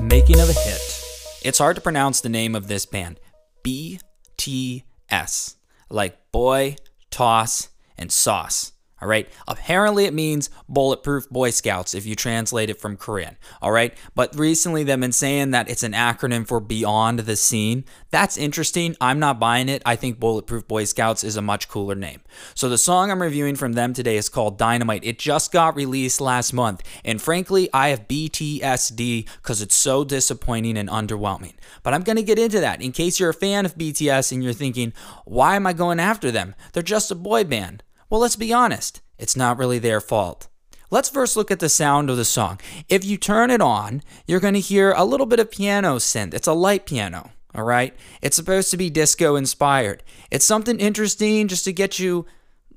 Making of a hit. It's hard to pronounce the name of this band. BTS. Like boy, toss, and sauce. All right. Apparently, it means bulletproof Boy Scouts if you translate it from Korean. All right. But recently, they've been saying that it's an acronym for Beyond the Scene. That's interesting. I'm not buying it. I think Bulletproof Boy Scouts is a much cooler name. So, the song I'm reviewing from them today is called Dynamite. It just got released last month. And frankly, I have BTSD because it's so disappointing and underwhelming. But I'm going to get into that in case you're a fan of BTS and you're thinking, why am I going after them? They're just a boy band. Well, let's be honest, it's not really their fault. Let's first look at the sound of the song. If you turn it on, you're going to hear a little bit of piano synth. It's a light piano, all right? It's supposed to be disco inspired. It's something interesting just to get you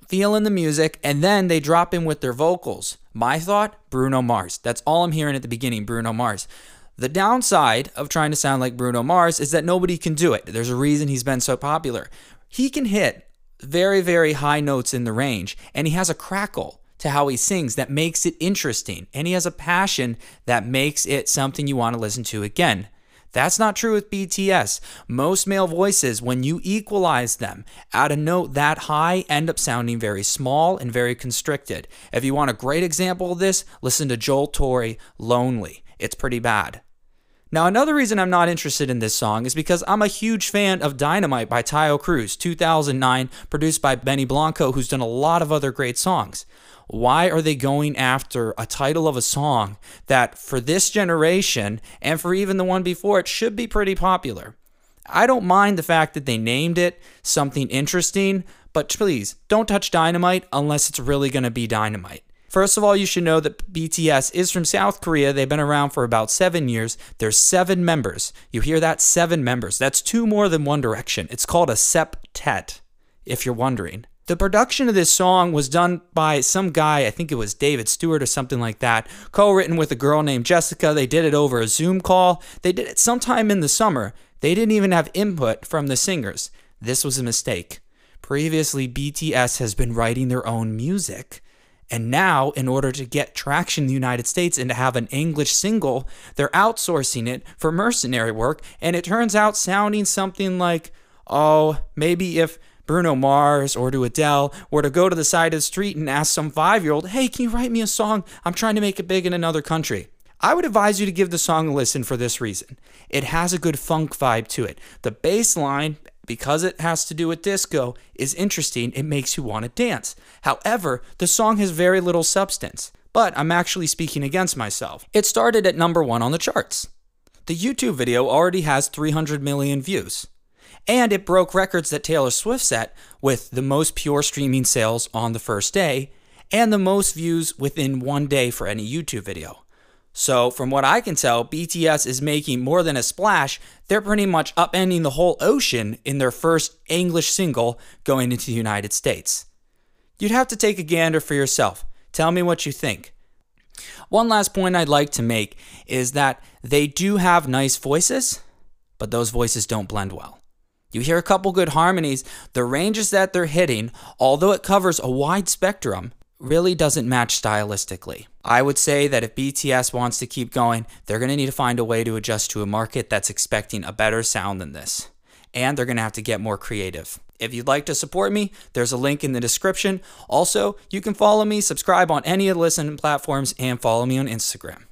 feeling the music, and then they drop in with their vocals. My thought Bruno Mars. That's all I'm hearing at the beginning Bruno Mars. The downside of trying to sound like Bruno Mars is that nobody can do it. There's a reason he's been so popular. He can hit very, very high notes in the range, and he has a crackle to how he sings that makes it interesting, and he has a passion that makes it something you want to listen to again. That's not true with BTS. Most male voices, when you equalize them at a note that high, end up sounding very small and very constricted. If you want a great example of this, listen to Joel Corry, Lonely. It's pretty bad. Now, another reason I'm not interested in this song is because I'm a huge fan of Dynamite by Taio Cruz, 2009, produced by Benny Blanco, who's done a lot of other great songs. Why are they going after a title of a song that, for this generation and for even the one before it, should be pretty popular? I don't mind the fact that they named it something interesting, but please don't touch Dynamite unless it's really going to be Dynamite. First of all, you should know that BTS is from South Korea. They've been around for about seven years. There's seven members. You hear that? Seven members. That's two more than One Direction. It's called a septet, if you're wondering. The production of this song was done by some guy, I think it was David Stewart or something like that, co written with a girl named Jessica. They did it over a Zoom call. They did it sometime in the summer. They didn't even have input from the singers. This was a mistake. Previously, BTS has been writing their own music. And now, in order to get traction in the United States and to have an English single, they're outsourcing it for mercenary work. And it turns out sounding something like, oh, maybe if Bruno Mars or to Adele were to go to the side of the street and ask some five year old, hey, can you write me a song? I'm trying to make it big in another country. I would advise you to give the song a listen for this reason. It has a good funk vibe to it. The bass line because it has to do with disco, is interesting. It makes you want to dance. However, the song has very little substance. But I'm actually speaking against myself. It started at number one on the charts. The YouTube video already has 300 million views. And it broke records that Taylor Swift set with the most pure streaming sales on the first day and the most views within one day for any YouTube video. So, from what I can tell, BTS is making more than a splash. They're pretty much upending the whole ocean in their first English single going into the United States. You'd have to take a gander for yourself. Tell me what you think. One last point I'd like to make is that they do have nice voices, but those voices don't blend well. You hear a couple good harmonies, the ranges that they're hitting, although it covers a wide spectrum, really doesn't match stylistically. I would say that if BTS wants to keep going, they're going to need to find a way to adjust to a market that's expecting a better sound than this. And they're going to have to get more creative. If you'd like to support me, there's a link in the description. Also, you can follow me, subscribe on any of the listening platforms, and follow me on Instagram.